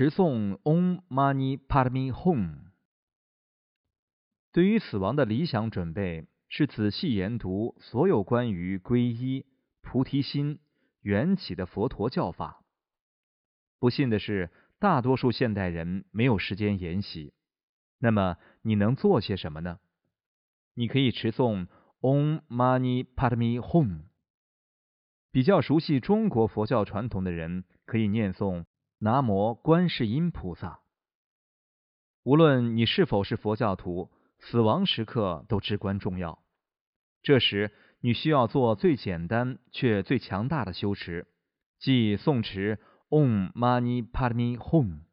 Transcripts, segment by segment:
持诵 Om Mani Padme Hum。对于死亡的理想准备是仔细研读所有关于皈依、菩提心、缘起的佛陀教法。不幸的是，大多数现代人没有时间研习。那么，你能做些什么呢？你可以持诵 Om Mani Padme Hum。比较熟悉中国佛教传统的人，可以念诵南无观世音菩萨。无论你是否是佛教徒，死亡时刻都至关重要。这时，你需要做最简单却最强大的修持，即诵持 Om Mani Padme Hum。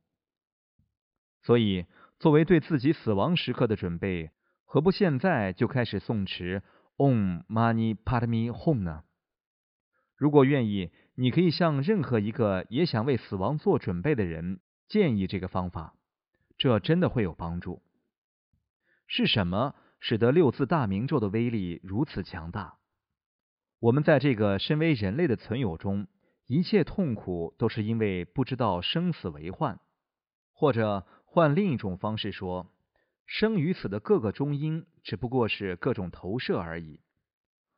所以，作为对自己死亡时刻的准备，何不现在就开始诵持 Om Mani Padme Hum 呢？如果愿意，你可以向任何一个也想为死亡做准备的人建议这个方法，这真的会有帮助。是什么使得六字大明咒的威力如此强大？我们在这个身为人类的存有中，一切痛苦都是因为不知道生死为患，或者换另一种方式说，生与死的各个中因只不过是各种投射而已。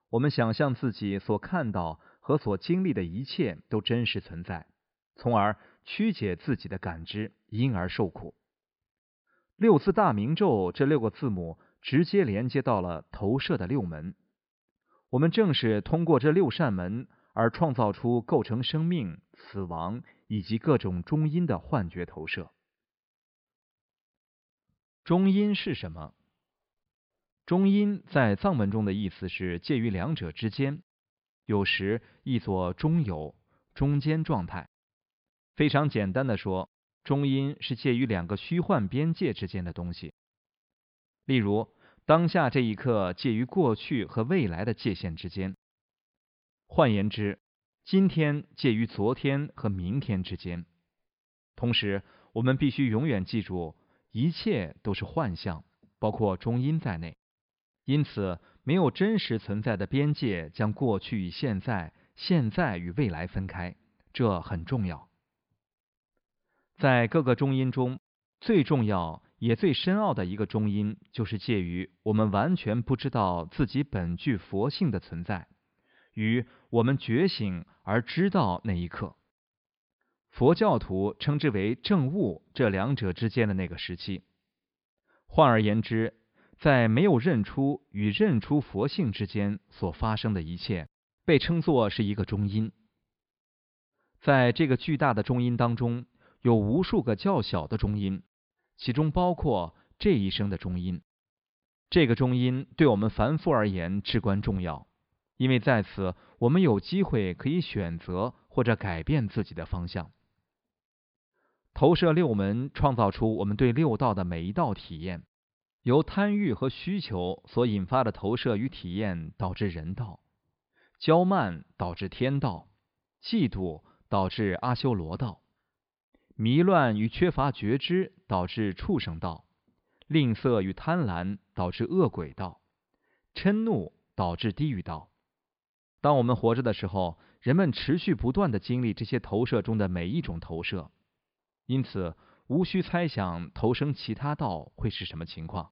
我们想象自己所看到。和所经历的一切都真实存在，从而曲解自己的感知，因而受苦。六字大明咒这六个字母直接连接到了投射的六门，我们正是通过这六扇门而创造出构成生命、死亡以及各种中阴的幻觉投射。中阴是什么？中阴在藏文中的意思是介于两者之间。有时译作中有、中间状态。非常简单的说，中阴是介于两个虚幻边界之间的东西。例如，当下这一刻介于过去和未来的界限之间。换言之，今天介于昨天和明天之间。同时，我们必须永远记住，一切都是幻象，包括中阴在内。因此。没有真实存在的边界，将过去与现在、现在与未来分开，这很重要。在各个中音中，最重要也最深奥的一个中音，就是介于我们完全不知道自己本具佛性的存在，与我们觉醒而知道那一刻。佛教徒称之为正悟，这两者之间的那个时期。换而言之。在没有认出与认出佛性之间所发生的一切，被称作是一个中音。在这个巨大的中音当中，有无数个较小的中音，其中包括这一生的中音。这个中音对我们凡夫而言至关重要，因为在此我们有机会可以选择或者改变自己的方向。投射六门，创造出我们对六道的每一道体验。由贪欲和需求所引发的投射与体验导致人道，骄慢导致天道，嫉妒导致阿修罗道，迷乱与缺乏觉知导致畜生道，吝啬与贪婪导致恶鬼道，嗔怒导致地狱道。当我们活着的时候，人们持续不断的经历这些投射中的每一种投射，因此无需猜想投生其他道会是什么情况。